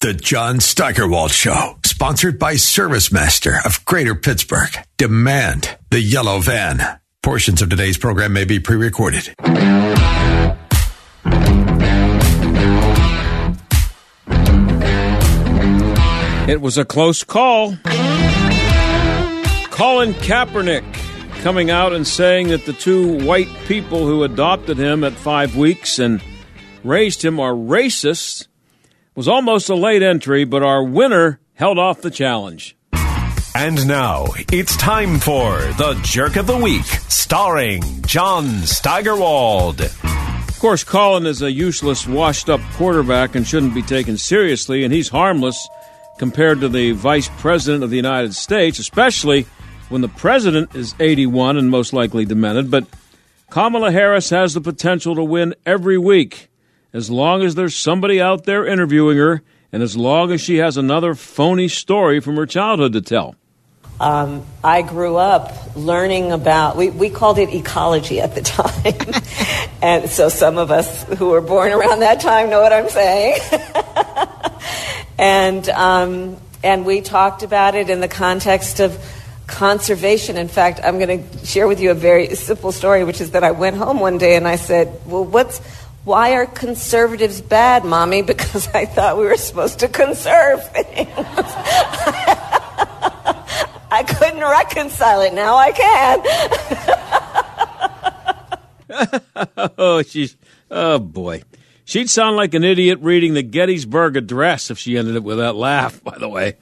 The John Steigerwald Show, sponsored by ServiceMaster of Greater Pittsburgh. Demand the yellow van. Portions of today's program may be pre recorded. It was a close call. Colin Kaepernick coming out and saying that the two white people who adopted him at five weeks and raised him are racist was almost a late entry, but our winner held off the challenge. And now it's time for the Jerk of the Week, starring John Steigerwald. Of course, Colin is a useless, washed up quarterback and shouldn't be taken seriously, and he's harmless compared to the Vice President of the United States, especially when the President is 81 and most likely demented. But Kamala Harris has the potential to win every week as long as there's somebody out there interviewing her and as long as she has another phony story from her childhood to tell. Um, I grew up learning about, we, we called it ecology at the time. and so some of us who were born around that time know what I'm saying. and, um, and we talked about it in the context of conservation. In fact, I'm going to share with you a very simple story, which is that I went home one day and I said, Well, what's, why are conservatives bad, mommy? Because I thought we were supposed to conserve things. I couldn't reconcile it. Now I can. oh, she's. Oh, boy. She'd sound like an idiot reading the Gettysburg Address if she ended up with that laugh, by the way.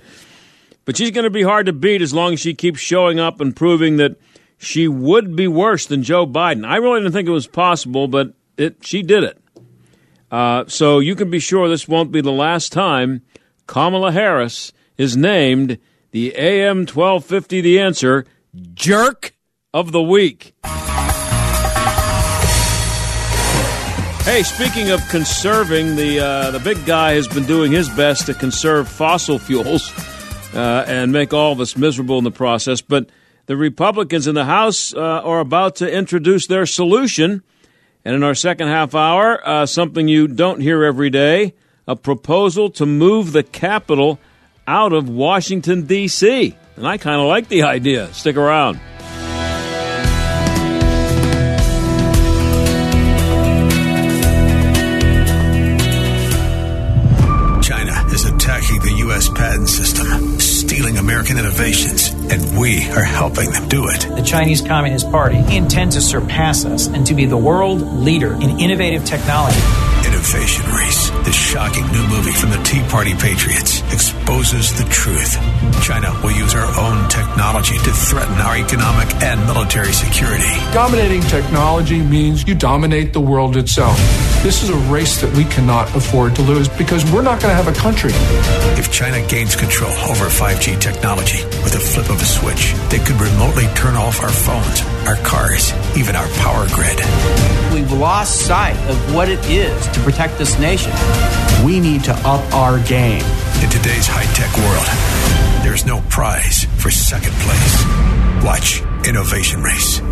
But she's going to be hard to beat as long as she keeps showing up and proving that she would be worse than Joe Biden. I really didn't think it was possible, but it, she did it. Uh, so you can be sure this won't be the last time Kamala Harris is named the AM 1250 The Answer Jerk of the Week. Hey, speaking of conserving, the uh, the big guy has been doing his best to conserve fossil fuels uh, and make all of us miserable in the process. But the Republicans in the House uh, are about to introduce their solution. And in our second half hour, uh, something you don't hear every day a proposal to move the capital out of Washington, D.C. And I kind of like the idea. Stick around. China is attacking the U.S. patent system, American innovations, and we are helping them do it. The Chinese Communist Party intends to surpass us and to be the world leader in innovative technology. Innovation Race, the shocking new movie from the Tea Party Patriots, exposes the truth. China will use our own technology to threaten our economic and military security. Dominating technology means you dominate the world itself. This is a race that we cannot afford to lose because we're not going to have a country. If China gains control over 5G technology with a flip of a switch, they could remotely turn off our phones, our cars, even our power grid. We've lost sight of what it is to protect this nation. We need to up our game. In today's high tech world, there's no prize for second place. Watch Innovation Race.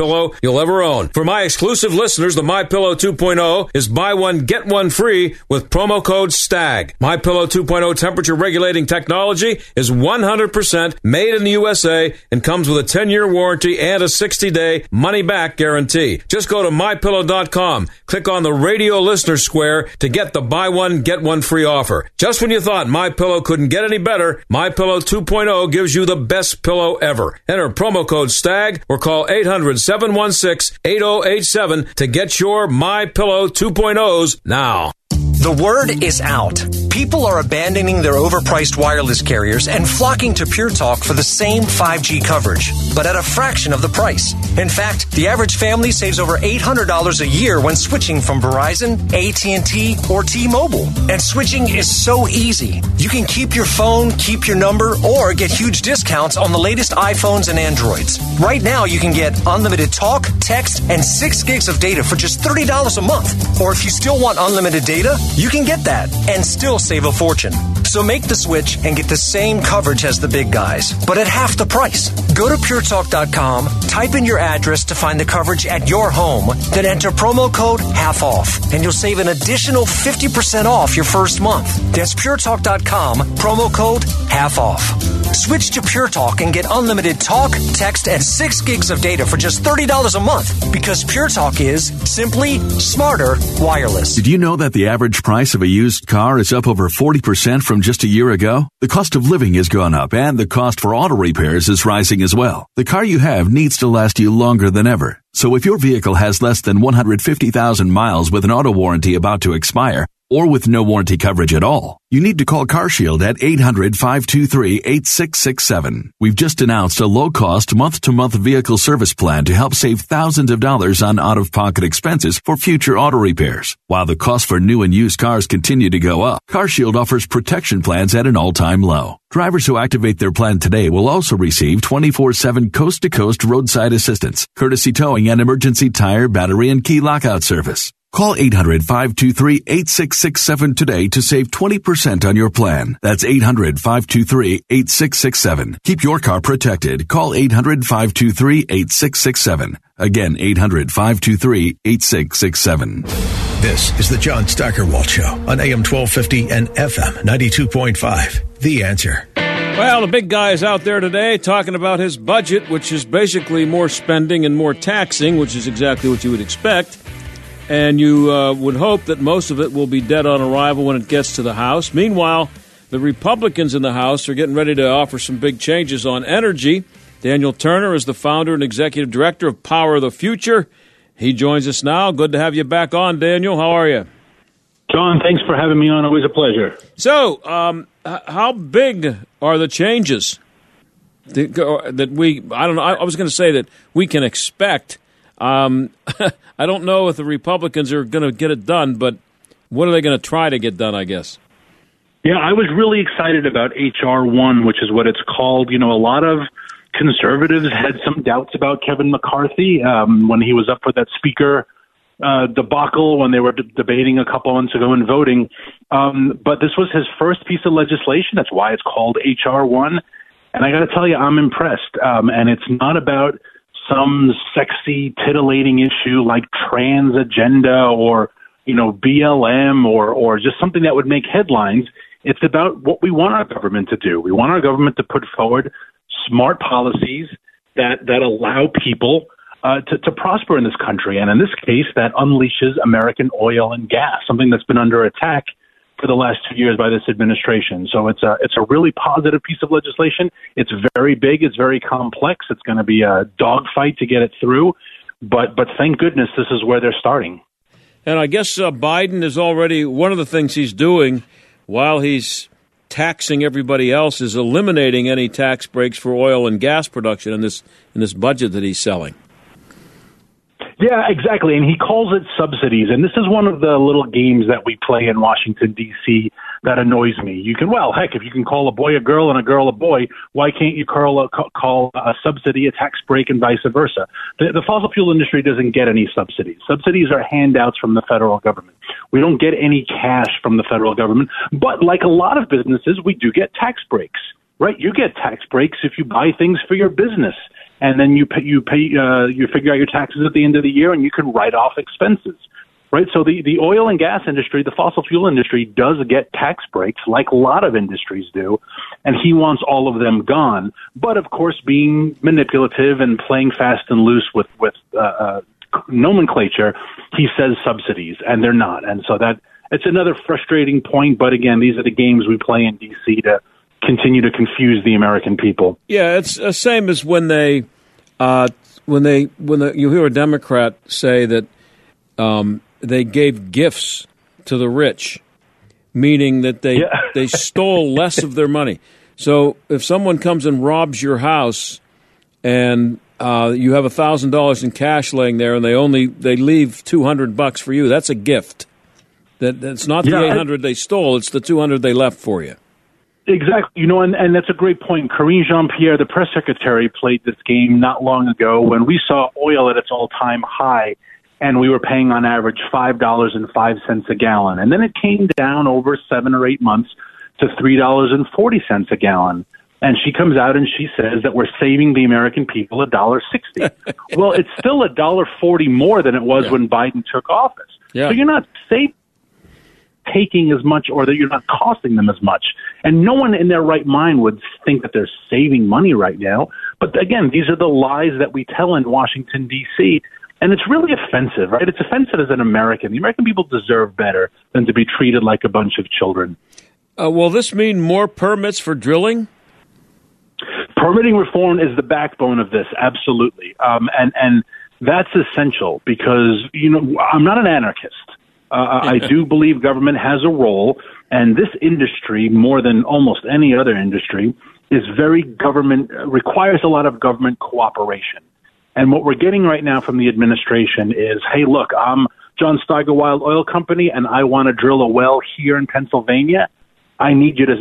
pillow you'll ever own. For my exclusive listeners, the My Pillow 2.0 is buy one get one free with promo code STAG. My Pillow 2.0 temperature regulating technology is 100% made in the USA and comes with a 10-year warranty and a 60-day money-back guarantee. Just go to mypillow.com, click on the radio listener square to get the buy one get one free offer. Just when you thought My Pillow couldn't get any better, My Pillow 2.0 gives you the best pillow ever. Enter promo code STAG or call 800-716-8087 to get your My Pillow 2.0s now. The word is out. People are abandoning their overpriced wireless carriers and flocking to Pure Talk for the same 5G coverage, but at a fraction of the price. In fact, the average family saves over $800 a year when switching from Verizon, AT&T, or T-Mobile. And switching is so easy. You can keep your phone, keep your number, or get huge discounts on the latest iPhones and Androids. Right now, you can get unlimited talk, text, and 6 gigs of data for just $30 a month. Or if you still want unlimited data, you can get that and still save a fortune. So make the switch and get the same coverage as the big guys, but at half the price. Go to puretalk.com, type in your address to find the coverage at your home, then enter promo code half off, and you'll save an additional 50% off your first month. That's puretalk.com, promo code half off. Switch to Pure Talk and get unlimited talk, text, and 6 gigs of data for just $30 a month because Pure Talk is simply smarter wireless. Did you know that the average price of a used car is up over 40% from just a year ago? The cost of living has gone up and the cost for auto repairs is rising as well. The car you have needs to last you longer than ever. So if your vehicle has less than 150,000 miles with an auto warranty about to expire, or with no warranty coverage at all, you need to call CarShield at 800-523-8667. We've just announced a low-cost month-to-month vehicle service plan to help save thousands of dollars on out-of-pocket expenses for future auto repairs. While the cost for new and used cars continue to go up, CarShield offers protection plans at an all-time low. Drivers who activate their plan today will also receive 24-7 coast-to-coast roadside assistance, courtesy towing and emergency tire, battery, and key lockout service. Call 800-523-8667 today to save 20% on your plan. That's 800-523-8667. Keep your car protected. Call 800-523-8667. Again, 800-523-8667. This is the John Steigerwald Show on AM 1250 and FM 92.5. The answer. Well, the big guy is out there today talking about his budget, which is basically more spending and more taxing, which is exactly what you would expect and you uh, would hope that most of it will be dead on arrival when it gets to the House. Meanwhile, the Republicans in the House are getting ready to offer some big changes on energy. Daniel Turner is the founder and executive director of Power of the Future. He joins us now. Good to have you back on, Daniel. How are you? John, thanks for having me on. Always a pleasure. So, um, how big are the changes that we? I don't know. I was going to say that we can expect um, I don't know if the Republicans are going to get it done, but what are they going to try to get done? I guess. Yeah, I was really excited about HR one, which is what it's called. You know, a lot of conservatives had some doubts about Kevin McCarthy um, when he was up for that speaker uh, debacle when they were debating a couple months ago and voting. Um, but this was his first piece of legislation. That's why it's called HR one. And I got to tell you, I'm impressed. Um, and it's not about some sexy, titillating issue like trans agenda or, you know, BLM or, or just something that would make headlines. It's about what we want our government to do. We want our government to put forward smart policies that, that allow people uh, to, to prosper in this country. And in this case, that unleashes American oil and gas, something that's been under attack for the last two years by this administration. So it's a it's a really positive piece of legislation. It's very big. It's very complex. It's going to be a dogfight to get it through. But but thank goodness this is where they're starting. And I guess uh, Biden is already one of the things he's doing while he's taxing everybody else is eliminating any tax breaks for oil and gas production in this in this budget that he's selling. Yeah, exactly. And he calls it subsidies. And this is one of the little games that we play in Washington, D.C. that annoys me. You can, well, heck, if you can call a boy a girl and a girl a boy, why can't you call a, call a subsidy a tax break and vice versa? The, the fossil fuel industry doesn't get any subsidies. Subsidies are handouts from the federal government. We don't get any cash from the federal government. But like a lot of businesses, we do get tax breaks, right? You get tax breaks if you buy things for your business and then you pay, you pay uh, you figure out your taxes at the end of the year, and you can write off expenses. Right, so the, the oil and gas industry, the fossil fuel industry, does get tax breaks like a lot of industries do, and he wants all of them gone. But of course, being manipulative and playing fast and loose with with uh, uh, nomenclature, he says subsidies, and they're not. And so that it's another frustrating point. But again, these are the games we play in D.C. to continue to confuse the American people. Yeah, it's the same as when they uh, when they when the, you hear a Democrat say that um, they gave gifts to the rich, meaning that they Yeah. they stole less of their money. So if someone comes and robs your house and uh, you have a thousand dollars in cash laying there, and they only they leave two hundred bucks for you, that's a gift. That that's not the Yeah, eight hundred they stole; it's the two hundred they left for you. Exactly. You know, and, and that's a great point. Karine Jean Pierre, the press secretary, played this game not long ago when we saw oil at its all time high and we were paying on average $5.05 a gallon. And then it came down over seven or eight months to $3.40 a gallon. And she comes out and she says that we're saving the American people a dollar sixty. well, it's still a dollar forty more than it was when Biden took office. Yeah. So you're not saving taking as much or that you're not costing them as much. And no one in their right mind would think that they're saving money right now. But again, these are the lies that we tell in Washington, D.C. And it's really offensive, right? It's offensive as an American. The American people deserve better than to be treated like a bunch of children. Uh, will this mean more permits for drilling? Permitting reform is the backbone of this, absolutely, um, and and that's essential because you know I'm not an anarchist. Uh, I do believe government has a role, and this industry, more than almost any other industry, is very government requires a lot of government cooperation. And what we're getting right now from the administration is, hey, look, I'm John Steigerwald Oil Company, and I want to drill a well here in Pennsylvania. I need you to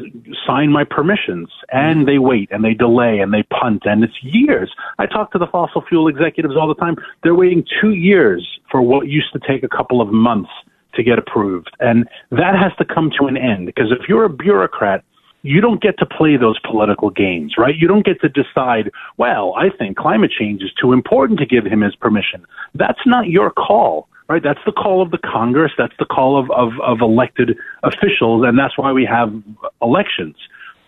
sign my permissions. And they wait and they delay and they punt and it's years. I talk to the fossil fuel executives all the time. They're waiting two years for what used to take a couple of months to get approved. And that has to come to an end because if you're a bureaucrat, you don't get to play those political games, right? You don't get to decide, well, I think climate change is too important to give him his permission. That's not your call right? That's the call of the Congress. That's the call of, of, of elected officials, and that's why we have elections.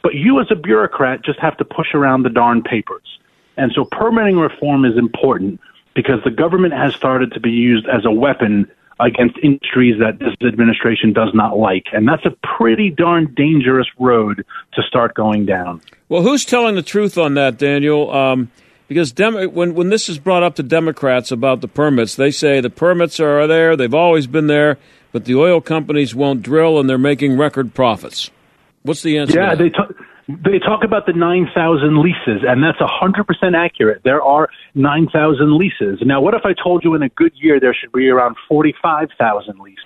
But you, as a bureaucrat, just have to push around the darn papers. And so permitting reform is important because the government has started to be used as a weapon against industries that this administration does not like. And that's a pretty darn dangerous road to start going down. Well, who's telling the truth on that, Daniel? Um, because Dem- when when this is brought up to Democrats about the permits, they say the permits are there; they've always been there, but the oil companies won't drill, and they're making record profits. What's the answer? Yeah, they talk. They talk about the 9,000 leases, and that's 100% accurate. There are 9,000 leases. Now, what if I told you in a good year there should be around 45,000 leases?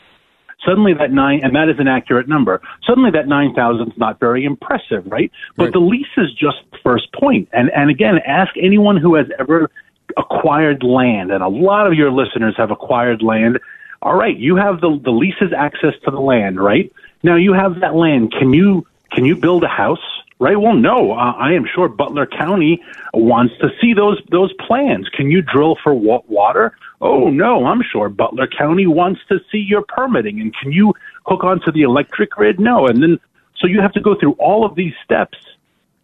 Suddenly that nine, and that is an accurate number. Suddenly that 9,000 is not very impressive, right? But the lease is just the first point. And, and again, ask anyone who has ever acquired land, and a lot of your listeners have acquired land. All right, you have the, the leases access to the land, right? Now you have that land. Can you, can you build a house? Right? Well, no. Uh, I am sure Butler County wants to see those those plans. Can you drill for wa- water? Oh no, I'm sure Butler County wants to see your permitting. And can you hook onto the electric grid? No. And then so you have to go through all of these steps.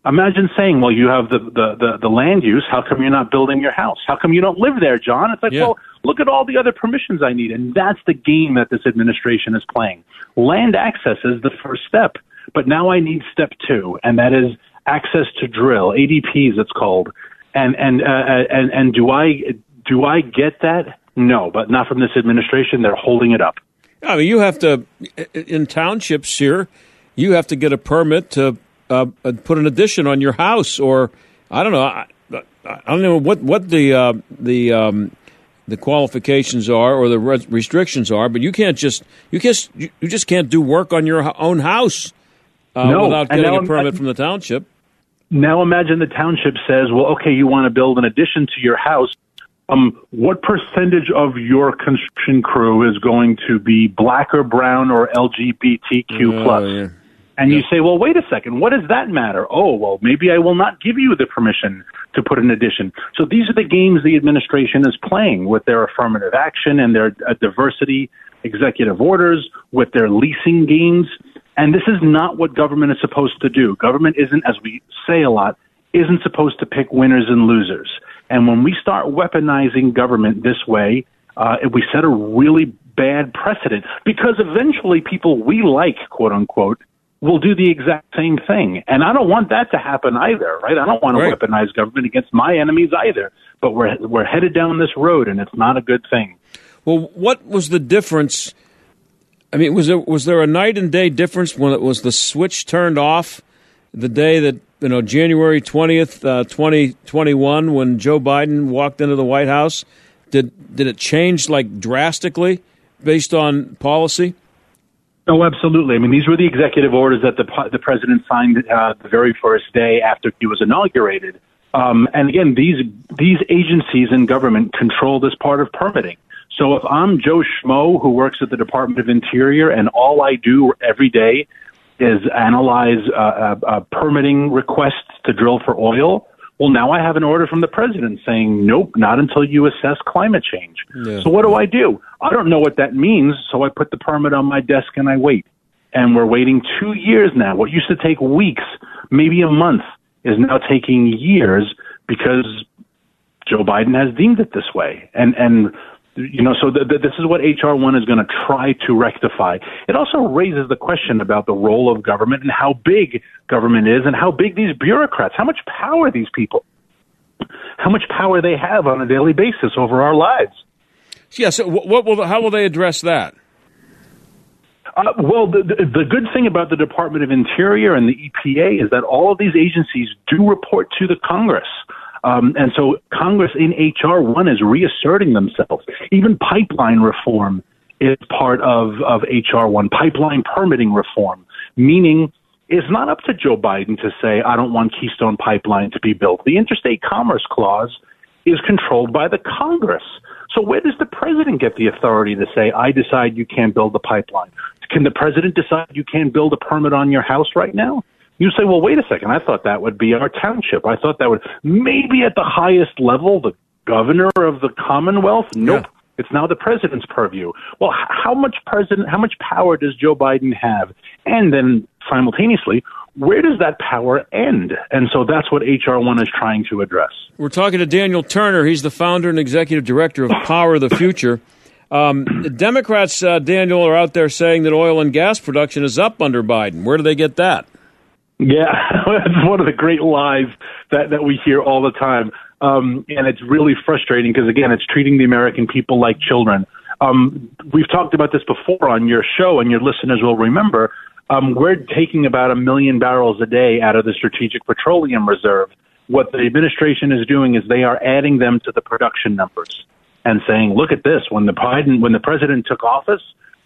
Imagine saying, "Well, you have the the the, the land use. How come you're not building your house? How come you don't live there, John?" It's like, Yeah. well, look at all the other permissions I need, and that's the game that this administration is playing. Land access is the first step. But now I need step two, and that is access to drill, ADPs it's called. And and uh, and and do I do I get that? No, but not from this administration. They're holding it up. I mean, you have to in townships here. You have to get a permit to uh, uh, put an addition on your house, or I don't know. I, I don't know what what the uh, the um, the qualifications are or the restrictions are, but you can't just you just you just can't do work on your own house uh, No, without getting a I'm- permit from the township. Now imagine the township says, "Well, okay, you want to build an addition to your house." Um, what percentage of your construction crew is going to be black or brown or LGBTQ Oh, plus? yeah. And you say, well, wait a second, what does that matter? Oh, well, maybe I will not give you the permission to put an addition. So these are the games the administration is playing with their affirmative action and their uh, diversity executive orders, with their leasing games. And this is not what government is supposed to do. Government isn't, as we say a lot, isn't supposed to pick winners and losers. And when we start weaponizing government this way, uh, we set a really bad precedent because eventually people we like, quote unquote, will do the exact same thing. And I don't want that to happen either, right? I don't want to weaponize government against my enemies either. But we're we're headed down this road, and it's not a good thing. Well, what was the difference? I mean, was there was there a night and day difference when it was the switch turned off the day that you know January twentieth, uh, twenty twenty one, when Joe Biden walked into the White House? Did did it change like drastically based on policy? Oh, absolutely. I mean, these were the executive orders that the the president signed uh, the very first day after he was inaugurated. Um, and again, these these agencies in government control this part of permitting. So if I'm Joe Schmo who works at the Department of Interior and all I do every day is analyze uh, uh, uh, permitting requests to drill for oil, well, now I have an order from the president saying, nope, not until you assess climate change. Yeah. So what do I do? I don't know what that means, so I put the permit on my desk and I wait. And we're waiting two years now. What used to take weeks, maybe a month, is now taking years because Joe Biden has deemed it this way. And and you know, so the, the, this is what HR one is going to try to rectify. It also raises the question about the role of government and how big government is, and how big these bureaucrats, how much power these people, how much power they have on a daily basis over our lives. Yeah. So, what will how will they address that? Uh, well, the, the, the good thing about the Department of Interior and the EPA is that all of these agencies do report to the Congress. Um, and so Congress in HR one is reasserting themselves. Even pipeline reform is part of, of HR one, pipeline permitting reform, meaning it's not up to Joe Biden to say, I don't want Keystone Pipeline to be built. The Interstate Commerce Clause is controlled by the Congress. So where does the president get the authority to say, I decide you can't build the pipeline? Can the president decide you can't build a permit on your house right now? You say, well, wait a second. I thought that would be our township. I thought that would maybe at the highest level, the governor of the Commonwealth. Nope. Yeah. It's now the president's purview. Well, how much president, how much power does Joe Biden have? And then simultaneously, where does that power end? And so that's what HR one is trying to address. We're talking to Daniel Turner. He's the founder and executive director of Power of the Future. Um, the Democrats, uh, Daniel, are out there saying that oil and gas production is up under Biden. Where do they get that? Yeah, that's one of the great lies that, that we hear all the time. Um, and it's really frustrating because, again, it's treating the American people like children. Um, we've talked about this before on your show, and your listeners will remember. Um, we're taking about a million barrels a day out of the Strategic Petroleum Reserve. What the administration is doing is they are adding them to the production numbers and saying, look at this. When the Biden, when the president took office,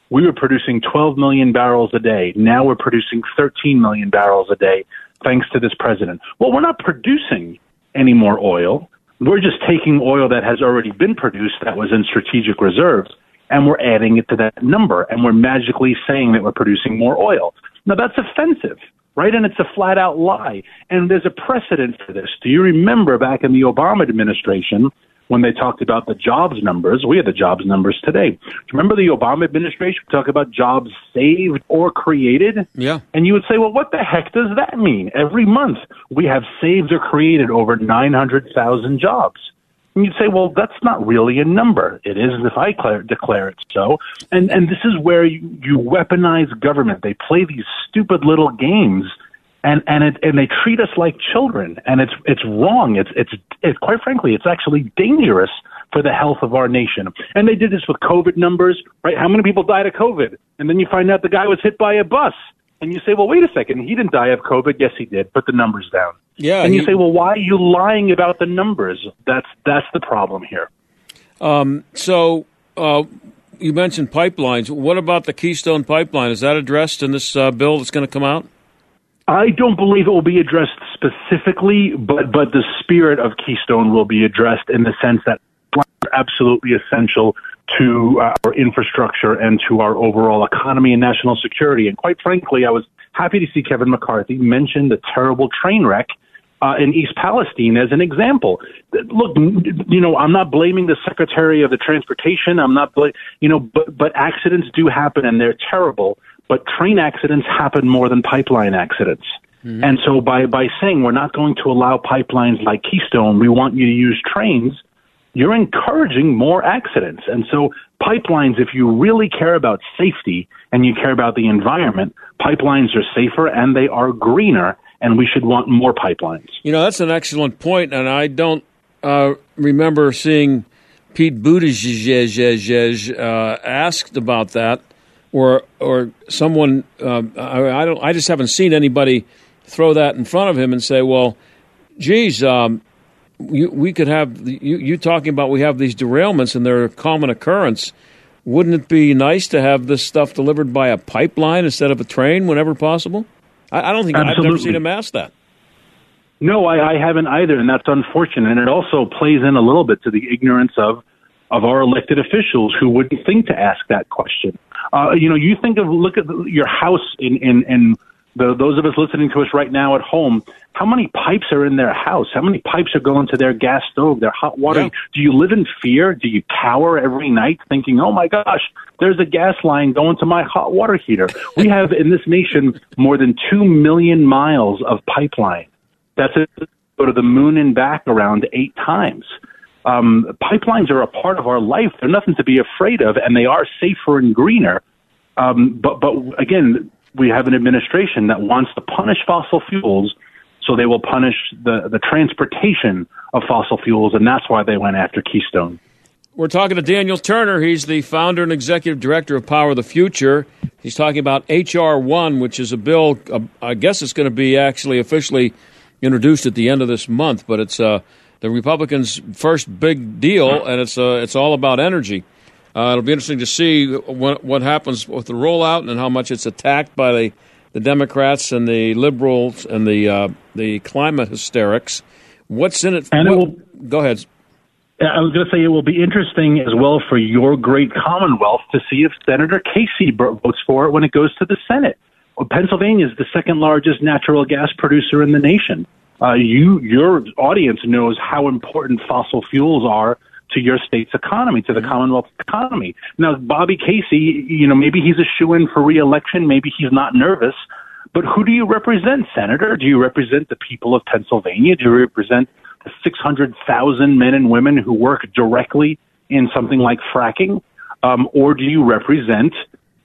we were producing 12 million barrels a day. Now we're producing 13 million barrels a day thanks to this president. Well, we're not producing any more oil. We're just taking oil that has already been produced that was in strategic reserves and we're adding it to that number and we're magically saying that we're producing more oil. Now that's offensive, right? And it's a flat out lie. And there's a precedent for this. Do you remember back in the Obama administration when they talked about the jobs numbers. We had the jobs numbers today. Remember the Obama administration talk about jobs saved or created? Yeah. And you would say, well, what the heck does that mean? Every month we have saved or created over 900,000 jobs. And you'd say, well, that's not really a number. It is if I declare, declare it so. And, and this is where you, you weaponize government. They play these stupid little games and and it and they treat us like children and it's it's wrong. It's it's it, quite frankly it's actually dangerous for the health of our nation. And they did this with covid numbers right? How many people died of covid? And then you find out the guy was hit by a bus. And you say well wait a second. He didn't die of covid. Yes he did. Put the numbers down. Yeah and he, you say well why are you lying about the numbers? That's that's the problem here. Um so uh you mentioned pipelines. What about the Keystone Pipeline? Is that addressed in this uh, bill that's going to come out? I don't believe it will be addressed specifically, but but the spirit of Keystone will be addressed in the sense that are absolutely essential to our infrastructure and to our overall economy and national security. And quite frankly, I was happy to see Kevin McCarthy mention the terrible train wreck uh, in East Palestine as an example. Look, you know, I'm not blaming the Secretary of the Transportation. I'm not, bl- you know, but but accidents do happen and they're terrible. But train accidents happen more than pipeline accidents. Mm-hmm. And so by by saying we're not going to allow pipelines like Keystone, we want you to use trains. You're encouraging more accidents. And so pipelines, if you really care about safety and you care about the environment, pipelines are safer and they are greener and we should want more pipelines. You know, that's an excellent point, and I don't uh, remember seeing Pete Buttigieg uh, asked about that, or or someone. Uh, I, I, don't. I just haven't seen anybody throw that in front of him and say, "Well, geez." Um, you, we could have you, you talking about we have these derailments and they're a common occurrence. Wouldn't it be nice to have this stuff delivered by a pipeline instead of a train whenever possible? I, I don't think Absolutely. I've ever seen him ask that. No, I, I haven't either, and that's unfortunate. And it also plays in a little bit to the ignorance of of our elected officials who wouldn't think to ask that question. Uh, you know, you think of look at your house in in in the, those of us listening to us right now at home, how many pipes are in their house? How many pipes are going to their gas stove, their hot water? Yeah. Do you live in fear? Do you cower every night thinking, oh my gosh, there's a gas line going to my hot water heater? we have in this nation more than 2 million miles of pipeline. That's it. Go to the moon and back around eight times. Um, pipelines are a part of our life. They're nothing to be afraid of, and they are safer and greener. Um, but, but again, we have an administration that wants to punish fossil fuels, so they will punish the, the transportation of fossil fuels, and that's why they went after Keystone. We're talking to Daniel Turner. He's the founder and executive director of Power of the Future. He's talking about H.R. 1, which is a bill, uh, I guess it's going to be actually officially introduced at the end of this month, but it's uh, the Republicans' first big deal, and it's, uh, it's all about energy. Uh, it'll be interesting to see what, what happens with the rollout and how much it's attacked by the, the Democrats and the liberals and the uh, the climate hysterics. What's in it? And what, it will, go ahead. I was going to say it will be interesting as well for your great Commonwealth to see if Senator Casey votes for it when it goes to the Senate. Well, Pennsylvania is the second largest natural gas producer in the nation. Uh, you, your audience knows how important fossil fuels are to your state's economy, to the mm-hmm. Commonwealth economy. Now, Bobby Casey, you know, maybe he's a shoe in for reelection. Maybe he's not nervous. But who do you represent, Senator? Do you represent the people of Pennsylvania? Do you represent the 600,000 men and women who work directly in something like fracking? Um, or do you represent,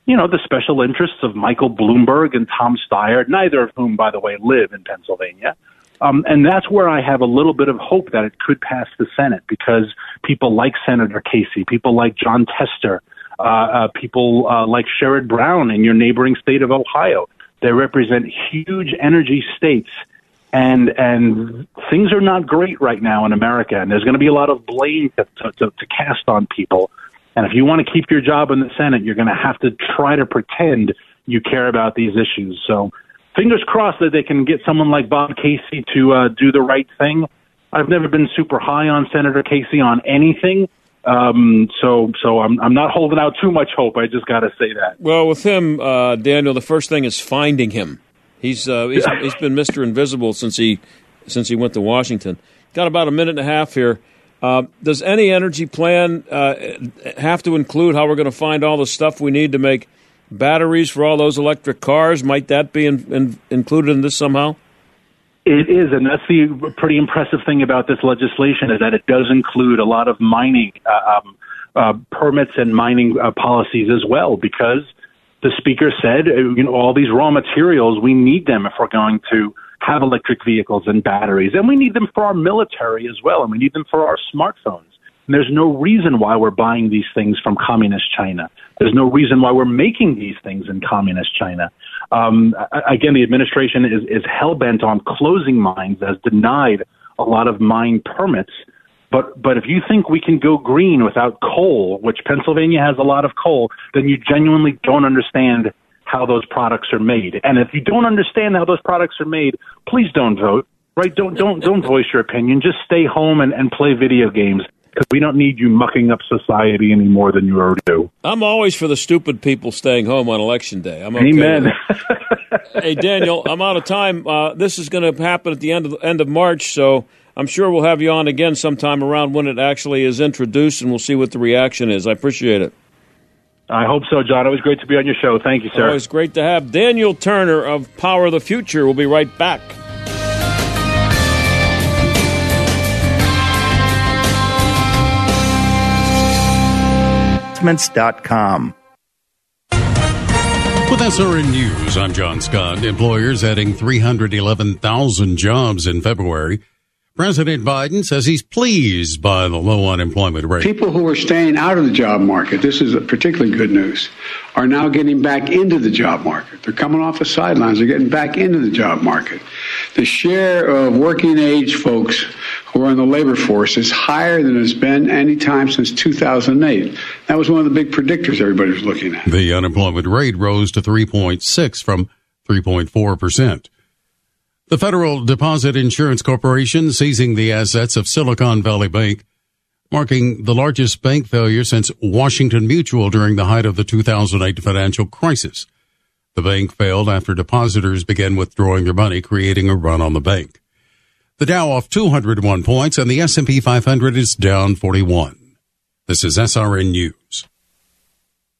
you know, the special interests of Michael Bloomberg and Tom Steyer, neither of whom, by the way, live in Pennsylvania? Um, and that's where I have a little bit of hope that it could pass the Senate because people like Senator Casey, people like Jon Tester, uh, uh, people uh, like Sherrod Brown in your neighboring state of Ohio. They represent huge energy states, and and things are not great right now in America. And there's going to be a lot of blame to, to, to, to cast on people. And if you want to keep your job in the Senate, you're going to have to try to pretend you care about these issues. So fingers crossed that they can get someone like Bob Casey to uh, do the right thing. I've never been super high on Senator Casey on anything. Um, so, so I'm I'm not holding out too much hope. I just got to say that. Well, with him, uh, Daniel, the first thing is finding him. He's uh, he's, he's been Mister Invisible since he since he went to Washington. Got about a minute and a half here. Uh, does any energy plan uh, have to include how we're going to find all the stuff we need to make batteries for all those electric cars. Might that be in, in, included in this somehow? It is, and that's the pretty impressive thing about this legislation is that it does include a lot of mining uh, um, uh, permits and mining uh, policies as well, because the speaker said, uh, you know, all these raw materials we need them if we're going to have electric vehicles and batteries, and we need them for our military as well, and we need them for our smartphones. And there's no reason why we're buying these things from communist China. There's no reason why we're making these things in communist China. Um, again, the administration is, is hell bent on closing mines, has denied a lot of mine permits. But but if you think we can go green without coal, which Pennsylvania has a lot of coal, then you genuinely don't understand how those products are made. And if you don't understand how those products are made, please don't vote. Right? Don't don't don't voice your opinion. Just stay home and, and play video games. Because we don't need you mucking up society any more than you already do. I'm always for the stupid people staying home on election day. I'm okay Amen. hey, Daniel, I'm out of time. Uh, this is going to happen at the end of end of March, so I'm sure we'll have you on again sometime around when it actually is introduced, and we'll see what the reaction is. I appreciate it. I hope so, John. It was great to be on your show. Thank you, sir. Always great to have Daniel Turner of Power of the Future. We'll be right back. Investments.com. With SRN News, I'm John Scott. Employers adding 311,000 jobs in February. President Biden says he's pleased by the low unemployment rate. People who are staying out of the job market, this is particularly good news, are now getting back into the job market. They're coming off the sidelines, they're getting back into the job market. The share of working age folks who are in the labor force is higher than it's been any time since 2008. That was one of the big predictors everybody was looking at. The unemployment rate rose to 3.6 from 3.4 percent. The Federal Deposit Insurance Corporation seizing the assets of Silicon Valley Bank, marking the largest bank failure since Washington Mutual during the height of the 2008 financial crisis. The bank failed after depositors began withdrawing their money, creating a run on the bank. The Dow off 201 points and the S&P 500 is down 41. This is SRN News.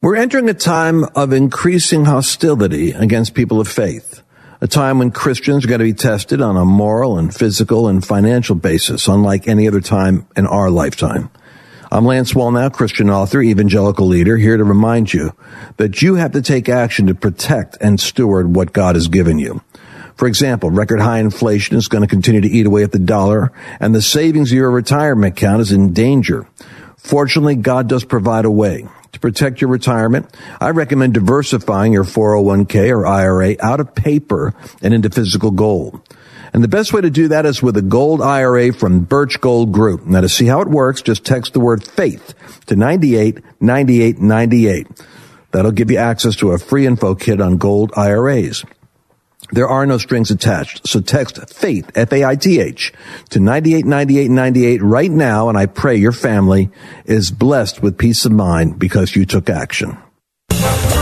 We're entering a time of increasing hostility against people of faith a time when Christians are going to be tested on a moral and physical and financial basis, unlike any other time in our lifetime. I'm Lance Wallnau, Christian author, evangelical leader, here to remind you that you have to take action to protect and steward what God has given you. For example, record high inflation is going to continue to eat away at the dollar, and the savings of your retirement account is in danger. Fortunately, God does provide a way to protect your retirement, I recommend diversifying your 401k or IRA out of paper and into physical gold. And the best way to do that is with a gold IRA from Birch Gold Group. Now to see how it works, just text the word faith to 98 98 98. That'll give you access to a free info kit on gold IRAs. There are no strings attached. So text FAITH, F-A-I-T-H, to 989898 right now, and I pray your family is blessed with peace of mind because you took action.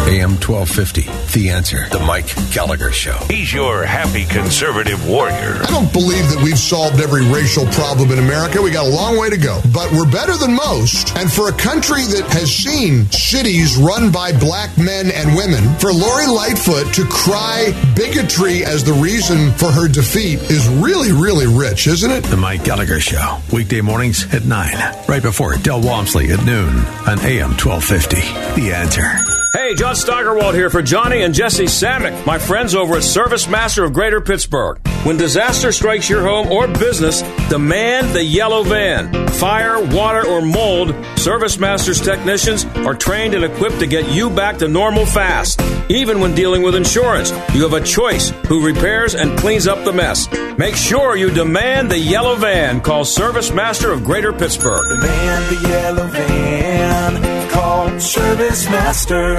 AM 1250, The Answer, The Mike Gallagher Show. He's your happy conservative warrior. I don't believe that we've solved every racial problem in America. We got a long way to go, but we're better than most. And for a country that has seen cities run by black men and women, for Lori Lightfoot to cry bigotry as the reason for her defeat is really, really rich, isn't it? The Mike Gallagher Show, weekday mornings at 9, right before Del Walmsley at noon on AM 1250, The Answer. Hey, John Steigerwald here for Johnny and Jesse Samick, my friends over at Service Master of Greater Pittsburgh. When disaster strikes your home or business, demand the yellow van. Fire, water, or mold, Service Master's technicians are trained and equipped to get you back to normal fast. Even when dealing with insurance, you have a choice who repairs and cleans up the mess. Make sure you demand the yellow van. Call Service Master of Greater Pittsburgh. Demand the yellow van. Call Service Master.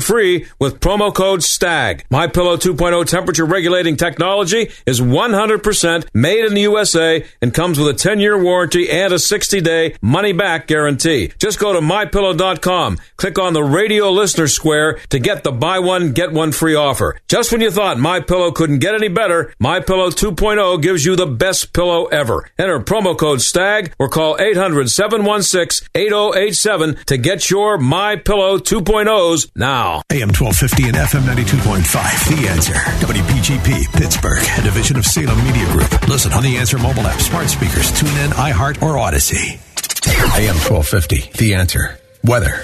free with promo code STAG. My Pillow 2.0 temperature regulating technology is 100% made in the USA and comes with a 10-year warranty and a 60-day money back guarantee. Just go to mypillow.com, click on the radio listener square to get the buy one get one free offer. Just when you thought My Pillow couldn't get any better, My Pillow 2.0 gives you the best pillow ever. Enter promo code STAG or call 800-716-8087 to get your My Pillow 2.0s now. AM 1250 and FM 92.5. The Answer. WPGP, Pittsburgh, a division of Salem Media Group. Listen on the Answer mobile app, smart speakers, tune in, iHeart, or Audacy. AM 1250. The Answer. Weather.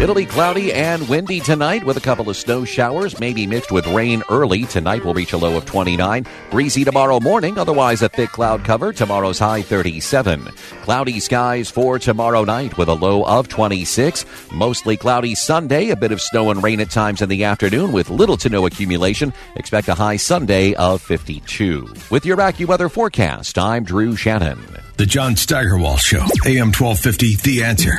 It'll be cloudy and windy tonight with a couple of snow showers, maybe mixed with rain early. Tonight will reach a low of 29. Breezy tomorrow morning, otherwise a thick cloud cover. Tomorrow's high 37. Cloudy skies for tomorrow night with a low of 26. Mostly cloudy Sunday, a bit of snow and rain at times in the afternoon with little to no accumulation. Expect a high Sunday of 52. With your AccuWeather forecast, I'm Drew Shannon. The John Steigerwald Show, AM 1250, The Answer.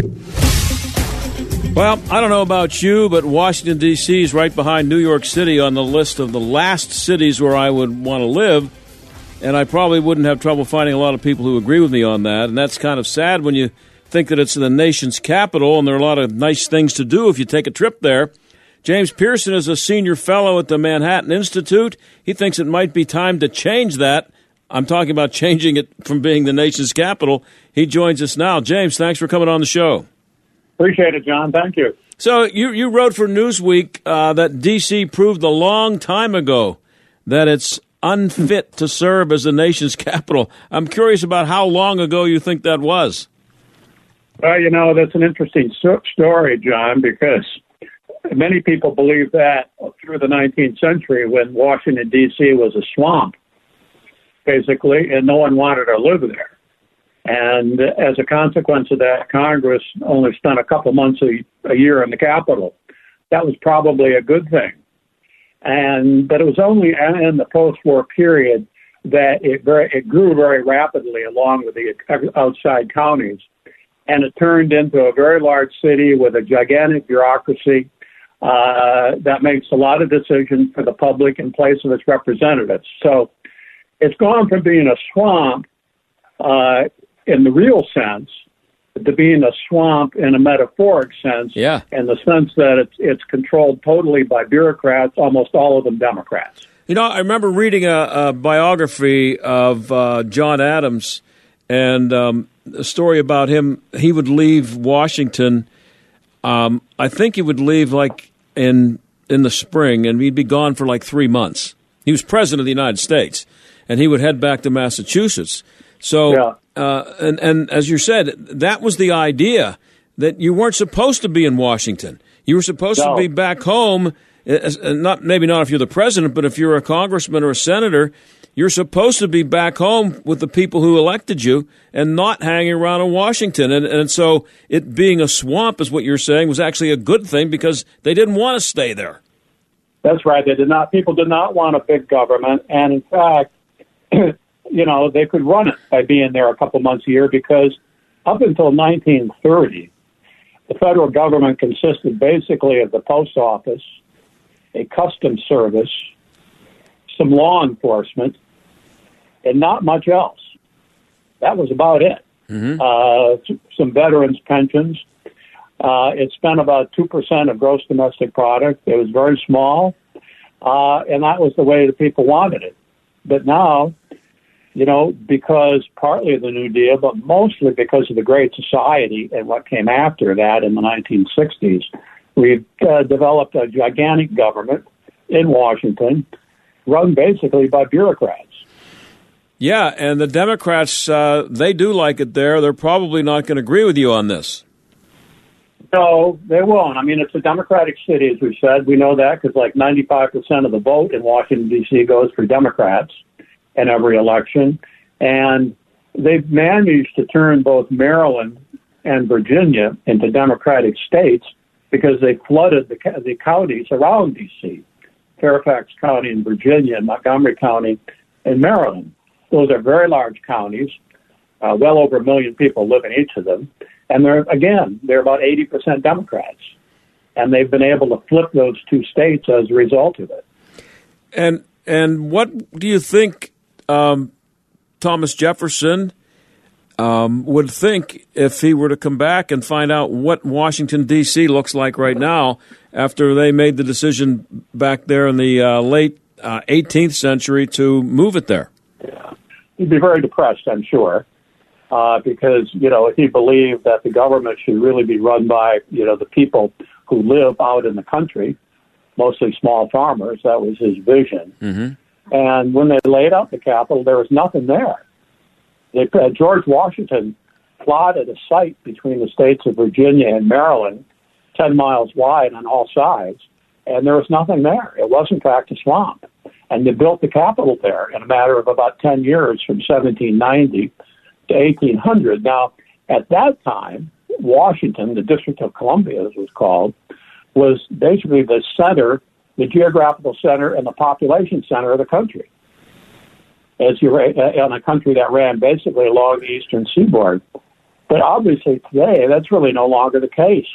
Well, I don't know about you, but Washington, D.C. is right behind New York City on the list of the last cities where I would want to live. And I probably wouldn't have trouble finding a lot of people who agree with me on that. And that's kind of sad when you think that it's the nation's capital and there are a lot of nice things to do if you take a trip there. James Piereson is a senior fellow at the Manhattan Institute. He thinks it might be time to change that. I'm talking about changing it from being the nation's capital. He joins us now. James, thanks for coming on the show. Appreciate it, John. Thank you. So you you wrote for Newsweek uh, that D.C. proved a long time ago that it's unfit to serve as the nation's capital. I'm curious about how long ago you think that was. Well, you know that's an interesting story, John, because many people believe that through the 19th century, when Washington D.C. was a swamp, basically, and no one wanted to live there. And as a consequence of that, Congress only spent a couple months a, a year in the Capitol. That was probably a good thing. And but it was only in the post-war period that it very it grew very rapidly along with the outside counties, and it turned into a very large city with a gigantic bureaucracy uh, that makes a lot of decisions for the public in place of its representatives. So it's gone from being a swamp uh, in the real sense to being a swamp in a metaphoric sense. Yeah. In the sense that it's it's controlled totally by bureaucrats, almost all of them Democrats. You know, I remember reading a, a biography of uh, John Adams and um, a story about him. He would leave Washington. Um, I think he would leave like in in the spring, and he'd be gone for like three months. He was president of the United States, and he would head back to Massachusetts. So, yeah. uh, and and as you said, that was the idea that you weren't supposed to be in Washington. You were supposed No. to be back home. uh, Not maybe not if you're the president, but if you're a congressman or a senator, you're supposed to be back home with the people who elected you and not hanging around in Washington. And and so it being a swamp is what you're saying was actually a good thing because they didn't want to stay there. That's right. They did not. People did not want a big government, and in fact, you know, they could run it by being there a couple months a year because up until 1930, the federal government consisted basically of the post office, a customs service, some law enforcement, and not much else. That was about it. Uh, some veterans' pensions. Uh, it spent about 2% of gross domestic product. It was very small, uh, and that was the way the people wanted it. But now, you know, because partly of the New Deal, but mostly because of the Great Society and what came after that in the 1960s, we've uh, developed a gigantic government in Washington run basically by bureaucrats. Yeah, and the Democrats uh, they do like it there. They're probably not going to agree with you on this. No, they won't. I mean, it's a Democratic city, as we said. We know that because like 95% of the vote in Washington, D.C. goes for Democrats in every election. And they've managed to turn both Maryland and Virginia into Democratic states because they flooded the, the counties around D.C. Fairfax County in Virginia and Montgomery County in Maryland. Those are very large counties. Uh, well over a million people live in each of them. And they're, again, they're about 80% Democrats. And they've been able to flip those two states as a result of it. And and what do you think um, Thomas Jefferson um, would think if he were to come back and find out what Washington D.C. looks like right now after they made the decision back there in the uh, late uh, 18th century to move it there? He'd be very depressed, I'm sure, uh, because, you know, he believed that the government should really be run by, you know, the people who live out in the country, mostly small farmers. That was his vision. Mm-hmm. And when they laid out the Capitol, there was nothing there. They, uh, George Washington plotted a site between the states of Virginia and Maryland, 10 miles wide on all sides, and there was nothing there. It was, in fact, a swamp. And they built the capital there in a matter of about 10 years from 1790 to 1800. Now, at that time, Washington, the District of Columbia, as it was called, was basically the center, the geographical center, and the population center of the country. As you in uh, a country that ran basically along the eastern seaboard. But obviously today, that's really no longer the case.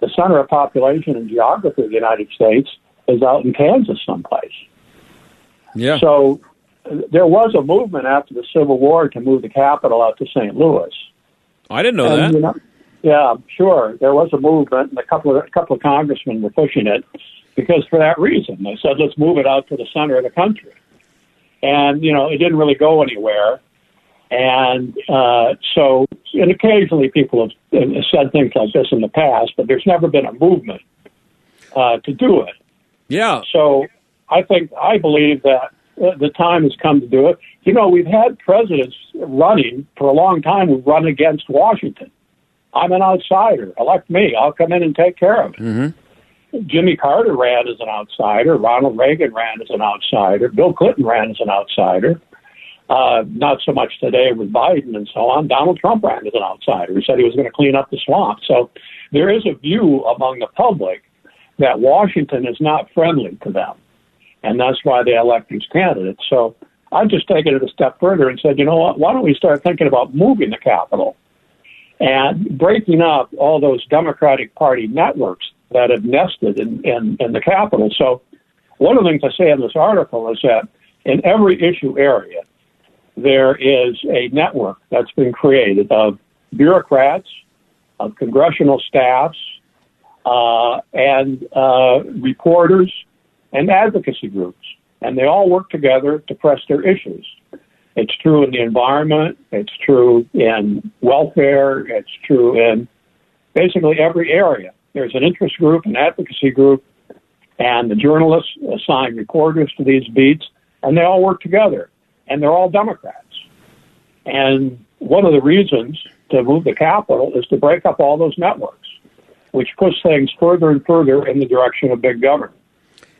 The center of population and geography of the United States is out in Kansas someplace. Yeah. So uh, there was a movement after the Civil War to move the capital out to St. Louis. I didn't know And, that. you know, yeah, sure. There was a movement, and a couple of a couple of congressmen were pushing it because for that reason they said let's move it out to the center of the country, and you know it didn't really go anywhere, and uh, so and occasionally people have said things like this in the past, but there's never been a movement uh, to do it. Yeah. So I think I believe that uh, the time has come to do it. You know, we've had presidents running for a long time who run against Washington. I'm an outsider. Elect me. I'll come in and take care of it. Mm-hmm. Jimmy Carter ran as an outsider. Ronald Reagan ran as an outsider. Bill Clinton ran as an outsider. Uh, not so much today with Biden and so on. Donald Trump ran as an outsider. He said he was going to clean up the swamp. So there is a view among the public that Washington is not friendly to them. And that's why they elect these candidates. So I've just taken it a step further and said, you know what, why don't we start thinking about moving the capital and breaking up all those Democratic Party networks that have nested in, in, in the capital. So one of the things I say in this article is that in every issue area, there is a network that's been created of bureaucrats, of congressional staffs, uh, and uh, reporters and advocacy groups. And they all work together to press their issues. It's true in the environment, it's true in welfare, it's true in basically every area. There's an interest group, an advocacy group, and the journalists assign reporters to these beats, and they all work together. And they're all Democrats. And one of the reasons to move the capital is to break up all those networks, which push things further and further in the direction of big government.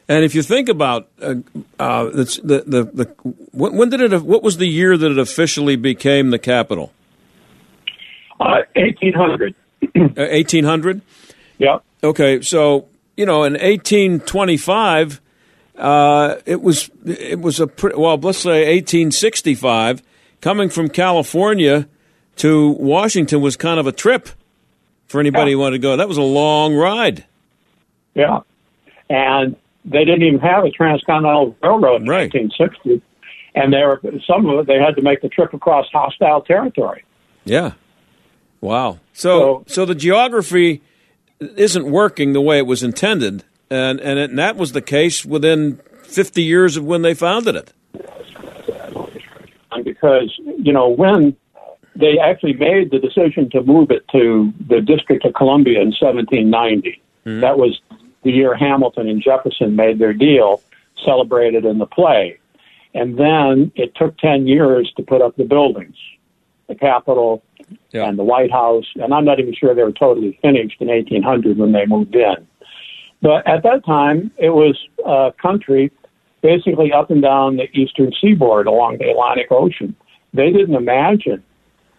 And if you think about uh, uh, the, the, the, when, when did it? What was the year that it officially became the capital? Uh, 1800. 1800. Yep. Okay, so you know, in 1825, uh, it was it was a pre- well, let's say 1865. Coming from California to Washington was kind of a trip for anybody who wanted to go. That was a long ride. Yeah. And they didn't even have a transcontinental railroad in 1860. And they were, some of it, they had to make the trip across hostile territory. Yeah. Wow. So, so the geography isn't working the way it was intended, and and, it, and that was the case within 50 years of when they founded it. And because, you know, when they actually made the decision to move it to the District of Columbia in 1790, mm-hmm. that was the year Hamilton and Jefferson made their deal, celebrated in the play. And then it took 10 years to put up the buildings, the Capitol and the White House. And I'm not even sure they were totally finished in 1800 when they moved in. But at that time, it was a country basically up and down the eastern seaboard along the Atlantic Ocean. They didn't imagine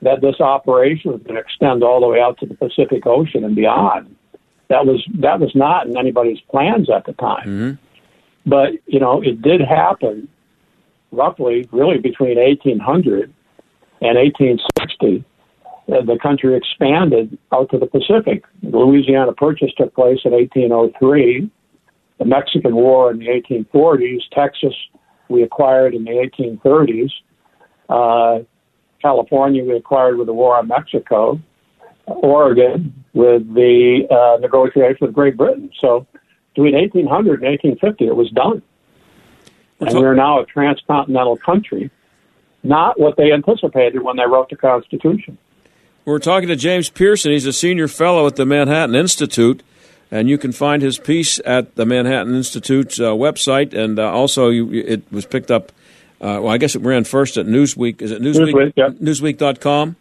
that this operation was going to extend all the way out to the Pacific Ocean and beyond. That was that was not in anybody's plans at the time. Mm-hmm. But you know, it did happen roughly, really between 1800 and 1860. Uh, the country expanded out to the Pacific. The Louisiana Purchase took place in 1803. The Mexican War in the 1840s. Texas we acquired in the 1830s. Uh, California we acquired with the War on Mexico. Oregon with the uh, negotiation with Great Britain. So between 1800 and 1850, it was done. And we're now a transcontinental country, not what they anticipated when they wrote the Constitution. We're talking to James Piereson. He's a senior fellow at the Manhattan Institute, and you can find his piece at the Manhattan Institute's uh, website, and uh, also you, it was picked up. Uh, well, I guess it ran first at Newsweek. Is it Newsweek? Newsweek, yeah. Newsweek.com.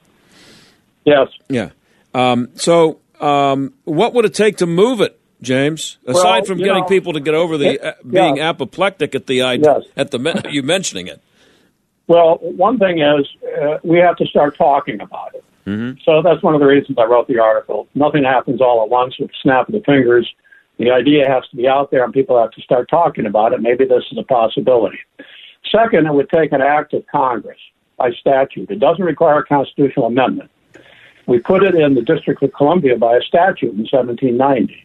Yes. Yeah. Um, so, um, what would it take to move it, James? Aside Well, from getting know, people to get over the it- uh, being yeah. apoplectic at the idea, Yes. at the you mentioning it. Well, one thing is uh, we have to start talking about it. Mm-hmm. So that's one of the reasons I wrote the article. Nothing happens all at once with snap of the fingers. The idea has to be out there and people have to start talking about it. Maybe this is a possibility. Second, it would take an act of Congress by statute. It doesn't require a constitutional amendment. We put it in the District of Columbia by a statute in 1790,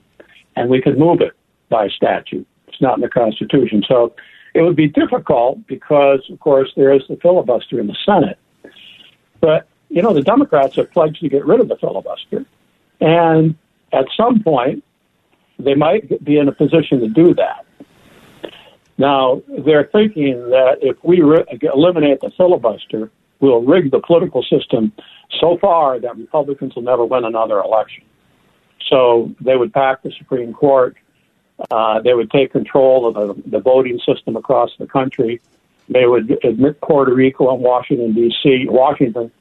and we could move it by statute. It's not in the Constitution. So it would be difficult because, of course, there is the filibuster in the Senate. But, you know, the Democrats have pledged to get rid of the filibuster. And at some point, they might be in a position to do that. Now, they're thinking that if we re- eliminate the filibuster, we'll rig the political system so far that Republicans will never win another election. So they would pack the Supreme Court. Uh, they would take control of the, the voting system across the country. They would admit Puerto Rico and Washington, D.C., Washington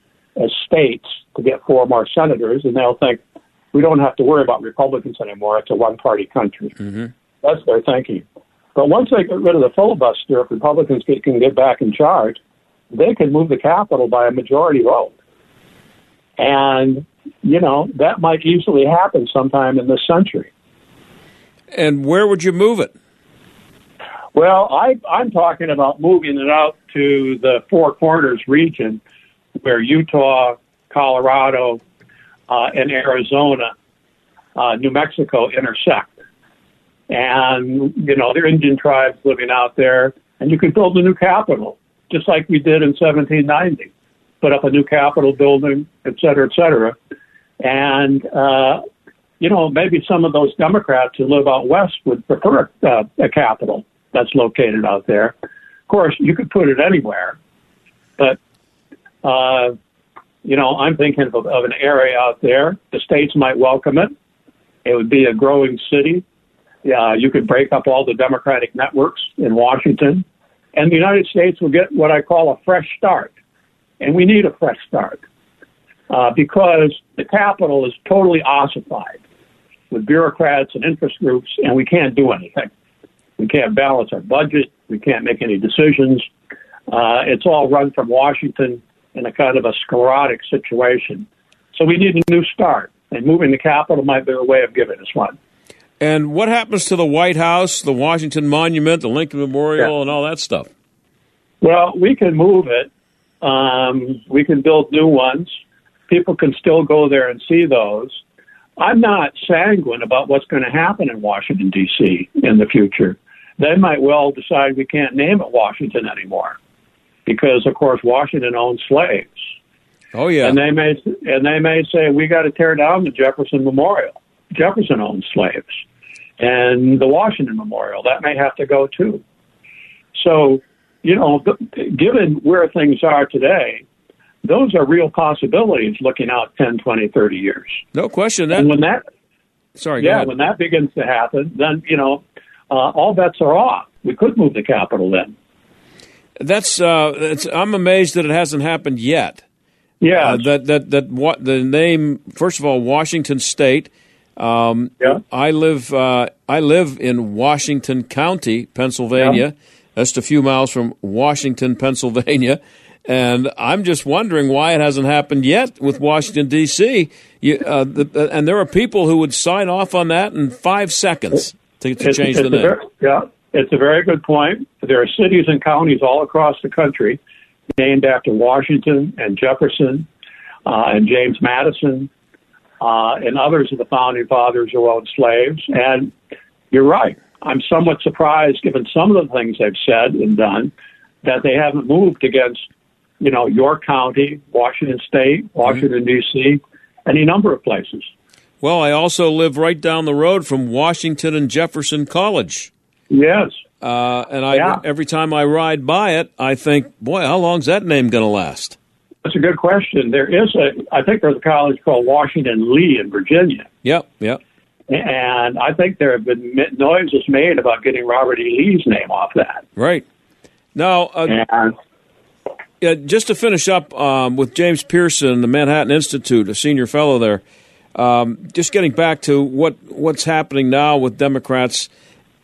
as states to get four more senators, and they'll think we don't have to worry about Republicans anymore. It's a one party country. Mm-hmm. That's their thinking. But once they get rid of the filibuster, if Republicans get, can get back in charge, they can move the Capitol by a majority vote. And, you know, that might easily happen sometime in this century. And where would you move it? Well, I, I'm talking about moving it out to the Four Corners region where Utah, Colorado, uh, and Arizona, uh, New Mexico intersect. And, you know, there are Indian tribes living out there, and you could build a new capital, just like we did in 1790. Put up a new Capitol building, et cetera, et cetera. And, uh, you know, maybe some of those Democrats who live out west would prefer uh, a capital that's located out there. Of course, you could put it anywhere, but, uh, you know, I'm thinking of, of an area out there. The states might welcome it. It would be a growing city. Yeah, you could break up all the Democratic networks in Washington, and the United States will get what I call a fresh start. And we need a fresh start uh, because the capital is totally ossified with bureaucrats and interest groups, and we can't do anything. We can't balance our budget. We can't make any decisions. Uh, it's all run from Washington in a kind of a sclerotic situation. So we need a new start, and moving the Capitol might be a way of giving us one. And what happens to the White House, the Washington Monument, the Lincoln Memorial, and all that stuff? Well, we can move it. Um, we can build new ones. People can still go there and see those. I'm not sanguine about what's going to happen in Washington, D.C. in the future. They might well decide we can't name it Washington anymore because, of course, Washington owned slaves. Oh yeah, and they may and they may say we got to tear down the Jefferson Memorial. Jefferson owned slaves, and the Washington Memorial that may have to go too. So, you know, th- given where things are today, those are real possibilities looking out 10, 20, 30 years. No question. That, and when that, sorry, yeah, when that begins to happen, then you know, uh, all bets are off. We could move the capital then. That's uh, it's, I'm amazed that it hasn't happened yet. Yeah, uh, that that that what the name first of all Washington State. Um, yeah. I live uh, I live in Washington County, Pennsylvania. Yeah. Just a few miles from Washington, Pennsylvania. And I'm just wondering why it hasn't happened yet with Washington D.C. You, uh, the, and there are people who would sign off on that in five seconds to, to change it's the name. very- yeah, it's a very good point. There are cities and counties all across the country named after Washington and Jefferson uh, and James Madison uh, and others of the founding fathers who owned slaves. And you're right. I'm somewhat surprised, given some of the things they've said and done, that they haven't moved against, you know, York County, Washington State, Washington D.C., any number of places. Well, I also live right down the road from Washington and Jefferson College. Yes. Uh, and I Yeah. every time I ride by it, I think, boy, how long's that name going to last? That's a good question. There is a, I think there's a college called Washington Lee in Virginia. Yep, yep. And I think there have been noises made about getting Robert E. Lee's name off that. Right. Now, uh, uh, just to finish up um, with James Piereson, the Manhattan Institute, a senior fellow there. Um, just getting back to what what's happening now with Democrats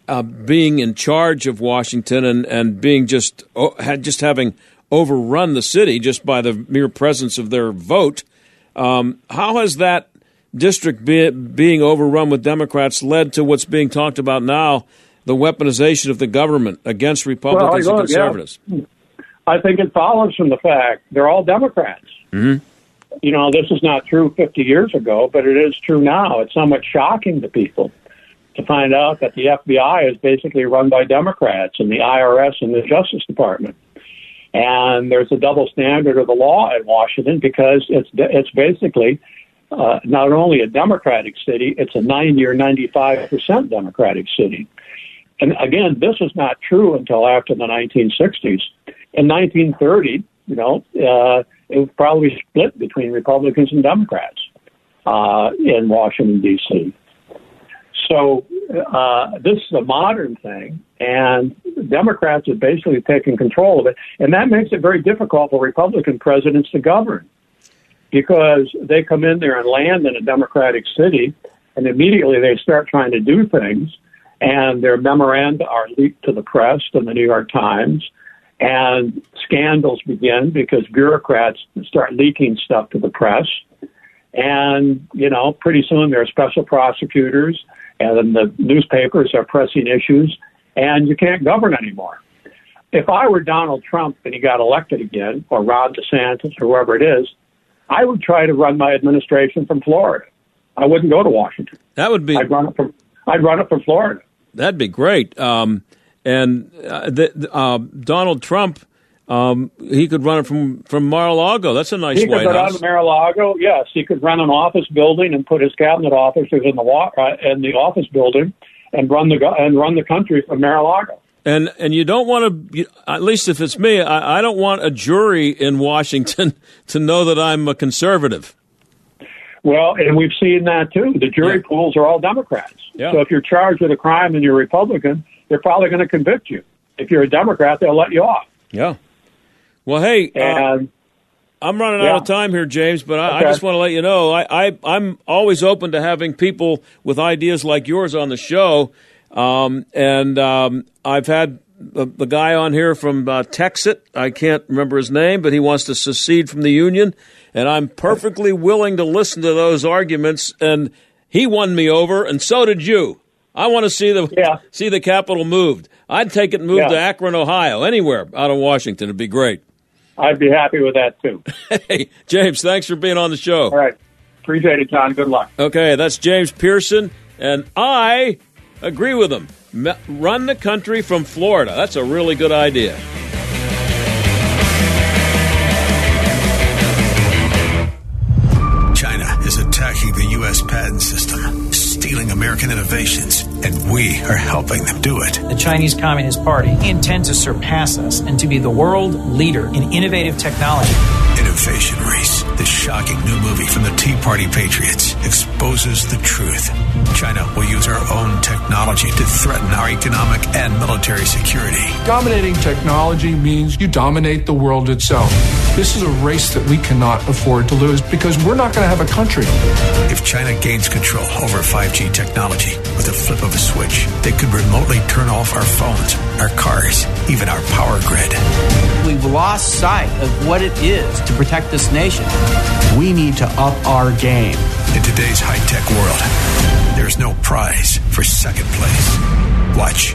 uh, being in charge of Washington and, and being just oh, had just having overrun the city just by the mere presence of their vote. Um, how has that district be, being overrun with Democrats led to what's being talked about now, the weaponization of the government against Republicans well, and conservatives? Yeah. I think it follows from the fact they're all Democrats. Mm-hmm. You know, this is not true 50 years ago, but it is true now. It's somewhat shocking to people to find out that the FBI is basically run by Democrats and the IRS and the Justice Department. And there's a double standard of the law in Washington because it's it's basically uh, not only a Democratic city, it's a 90 or 95 percent Democratic city. And again, this is not true until after the 1960s. In 1930, you know, uh, it was probably split between Republicans and Democrats uh, in Washington D.C. So uh, this is a modern thing, and Democrats have basically taken control of it, and that makes it very difficult for Republican presidents to govern because they come in there and land in a Democratic city, and immediately they start trying to do things, and their memoranda are leaked to the press and the New York Times, and scandals begin because bureaucrats start leaking stuff to the press. And, you know, pretty soon there are special prosecutors and the newspapers are pressing issues and you can't govern anymore. If I were Donald Trump and he got elected again, or Ron DeSantis, or whoever it is, I would try to run my administration from Florida. I wouldn't go to Washington. That would be. I'd run it from. I'd run it from Florida. That'd be great. Um, and uh, the, uh, Donald Trump, um, he could run it from from Mar-a-Lago. That's a nice he could White go House. to Mar-a-Lago. Yes, he could run an office building and put his cabinet officers in the wa- uh, in the office building and run the and run the country from Mar-a-Lago. And and you don't want to, at least if it's me, I, I don't want a jury in Washington to know that I'm a conservative. Well, and we've seen that too. The jury Yeah. pools are all Democrats. Yeah. So if you're charged with a crime and you're Republican, they're probably going to convict you. If you're a Democrat, they'll let you off. Yeah. Well, hey, uh, I'm running Yeah. out of time here, James, but I, I just want to let you know I, I, I'm always open to having people with ideas like yours on the show. Um, and um, I've had the, the guy on here from uh, Texas. I can't remember his name, but he wants to secede from the union. And I'm perfectly willing to listen to those arguments. And he won me over, and so did you. I want to see the see the capital moved. I'd take it moved Yeah. to Akron, Ohio, anywhere out of Washington. It'd be great. I'd be happy with that too. Hey, James, thanks for being on the show. All right. Appreciate it, John. Good luck. Okay, that's James Piereson, and I agree with him. Run the country from Florida. That's a really good idea. China is attacking the U.S. patent system, stealing American innovations, and we are helping them do it. The Chinese Communist Party intends to surpass us and to be the world leader in innovative technology. Innovation Race, the shocking new movie from the Tea Party Patriots, exposes the truth. China will use our own technology to threaten our economic and military security. Dominating technology means you dominate the world itself. This is a race that we cannot afford to lose because we're not going to have a country. If China gains control over 5G technology with a flip of a switch, they could remotely turn off our phones, our cars, even our power grid. We've lost sight of what it is to protect this nation. We need to up our game. In today's high tech world, there's no prize for second place. Watch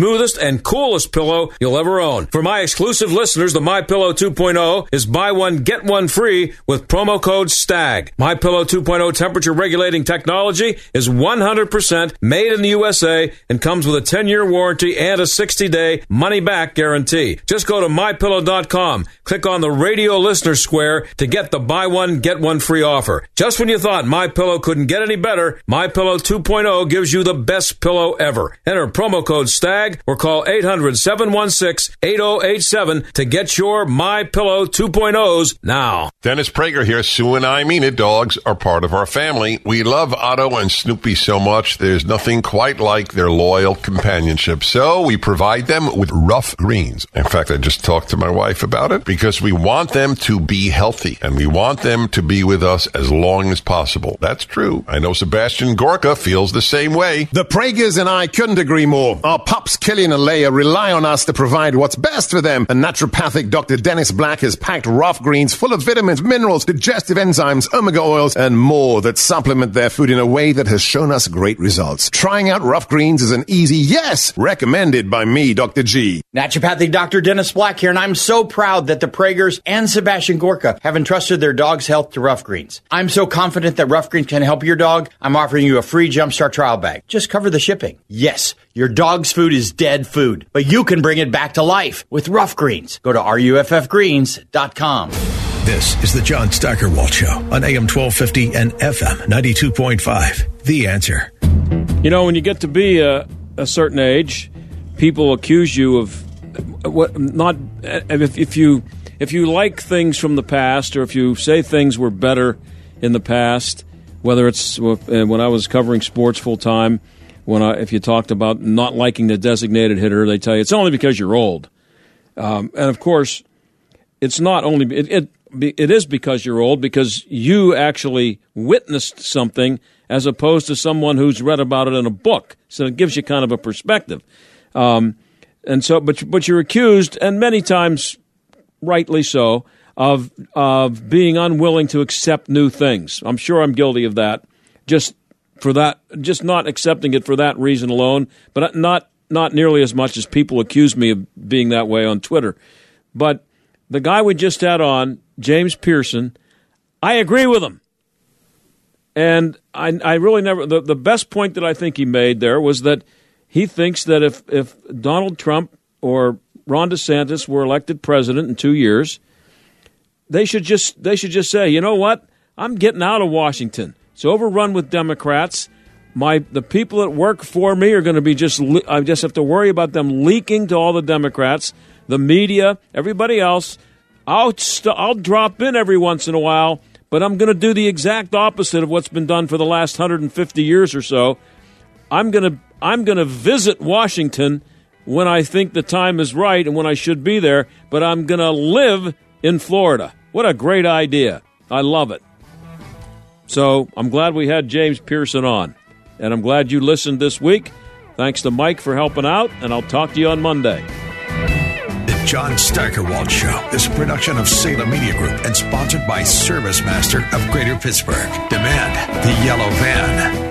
smoothest, and coolest pillow you'll ever own. For my exclusive listeners, the My Pillow 2.0 is buy one get one free with promo code STAG. My Pillow 2.0 temperature regulating technology is 100% made in the USA and comes with a 10-year warranty and a 60-day money-back guarantee. Just go to mypillow.com, click on the radio listener square to get the buy one get one free offer. Just when you thought My Pillow couldn't get any better, My Pillow 2.0 gives you the best pillow ever. Enter promo code STAG or call 800-716-8087 to get your My Pillow 2.0s now. Dennis Prager here. Sue and I mean it. Dogs are part of our family. We love Otto and Snoopy so much. There's nothing quite like their loyal companionship. So we provide them with Ruff Greens. In fact, I just talked to my wife about it because we want them to be healthy and we want them to be with us as long as possible. That's true. I know Sebastian Gorka feels the same way. The Pragers and I couldn't agree more. Our pups, Killian and Leia, rely on us to provide what's best for them. And naturopathic Dr. Dennis Black has packed Ruff Greens full of vitamins, minerals, digestive enzymes, omega oils, and more that supplement their food in a way that has shown us great results. Trying out Ruff Greens is an easy yes, recommended by me, Dr. G. Naturopathic Dr. Dennis Black here, and I'm so proud that the Pragers and Sebastian Gorka have entrusted their dog's health to Ruff Greens. I'm so confident that Ruff Greens can help your dog, I'm offering you a free Jumpstart trial bag. Just cover the shipping. Yes, your dog's food is dead food, but you can bring it back to life with Ruff Greens. Go to ruffgreens.com. This is the John Steigerwald Show on AM 1250 and FM 92.5. The answer. You know, when you get to be a, a certain age, people accuse you of what not if, if you if you like things from the past or if you say things were better in the past, whether it's uh, when I was covering sports full time, when I, if you talked about not liking the designated hitter, they tell you it's only because you're old. Um, and of course, it's not only it, it it is because you're old because you actually witnessed something as opposed to someone who's read about it in a book. So it gives you kind of a perspective. Um, and so, but but you're accused, and many times, rightly so, of of being unwilling to accept new things. I'm sure I'm guilty of that. Just for that, just not accepting it for that reason alone, but not not nearly as much as people accuse me of being that way on Twitter. But the guy we just had on, James Piereson, I agree with him. And I, I really never, the, the best point that I think he made there was that he thinks that if, if Donald Trump or Ron DeSantis were elected president in two years, they should just they should just say, you know what, I'm getting out of Washington. It's overrun with Democrats. My the people that work for me are going to be just I just have to worry about them leaking to all the Democrats, the media, everybody else. I'll st- I'll drop in every once in a while, but I'm going to do the exact opposite of what's been done for the last 150 years or so. I'm going to I'm going to visit Washington when I think the time is right and when I should be there, but I'm going to live in Florida. What a great idea. I love it. So I'm glad we had James Piereson on. And I'm glad you listened this week. Thanks to Mike for helping out, and I'll talk to you on Monday. The John Steigerwald Show is a production of Salem Media Group and sponsored by Service Master of Greater Pittsburgh. Demand the yellow van.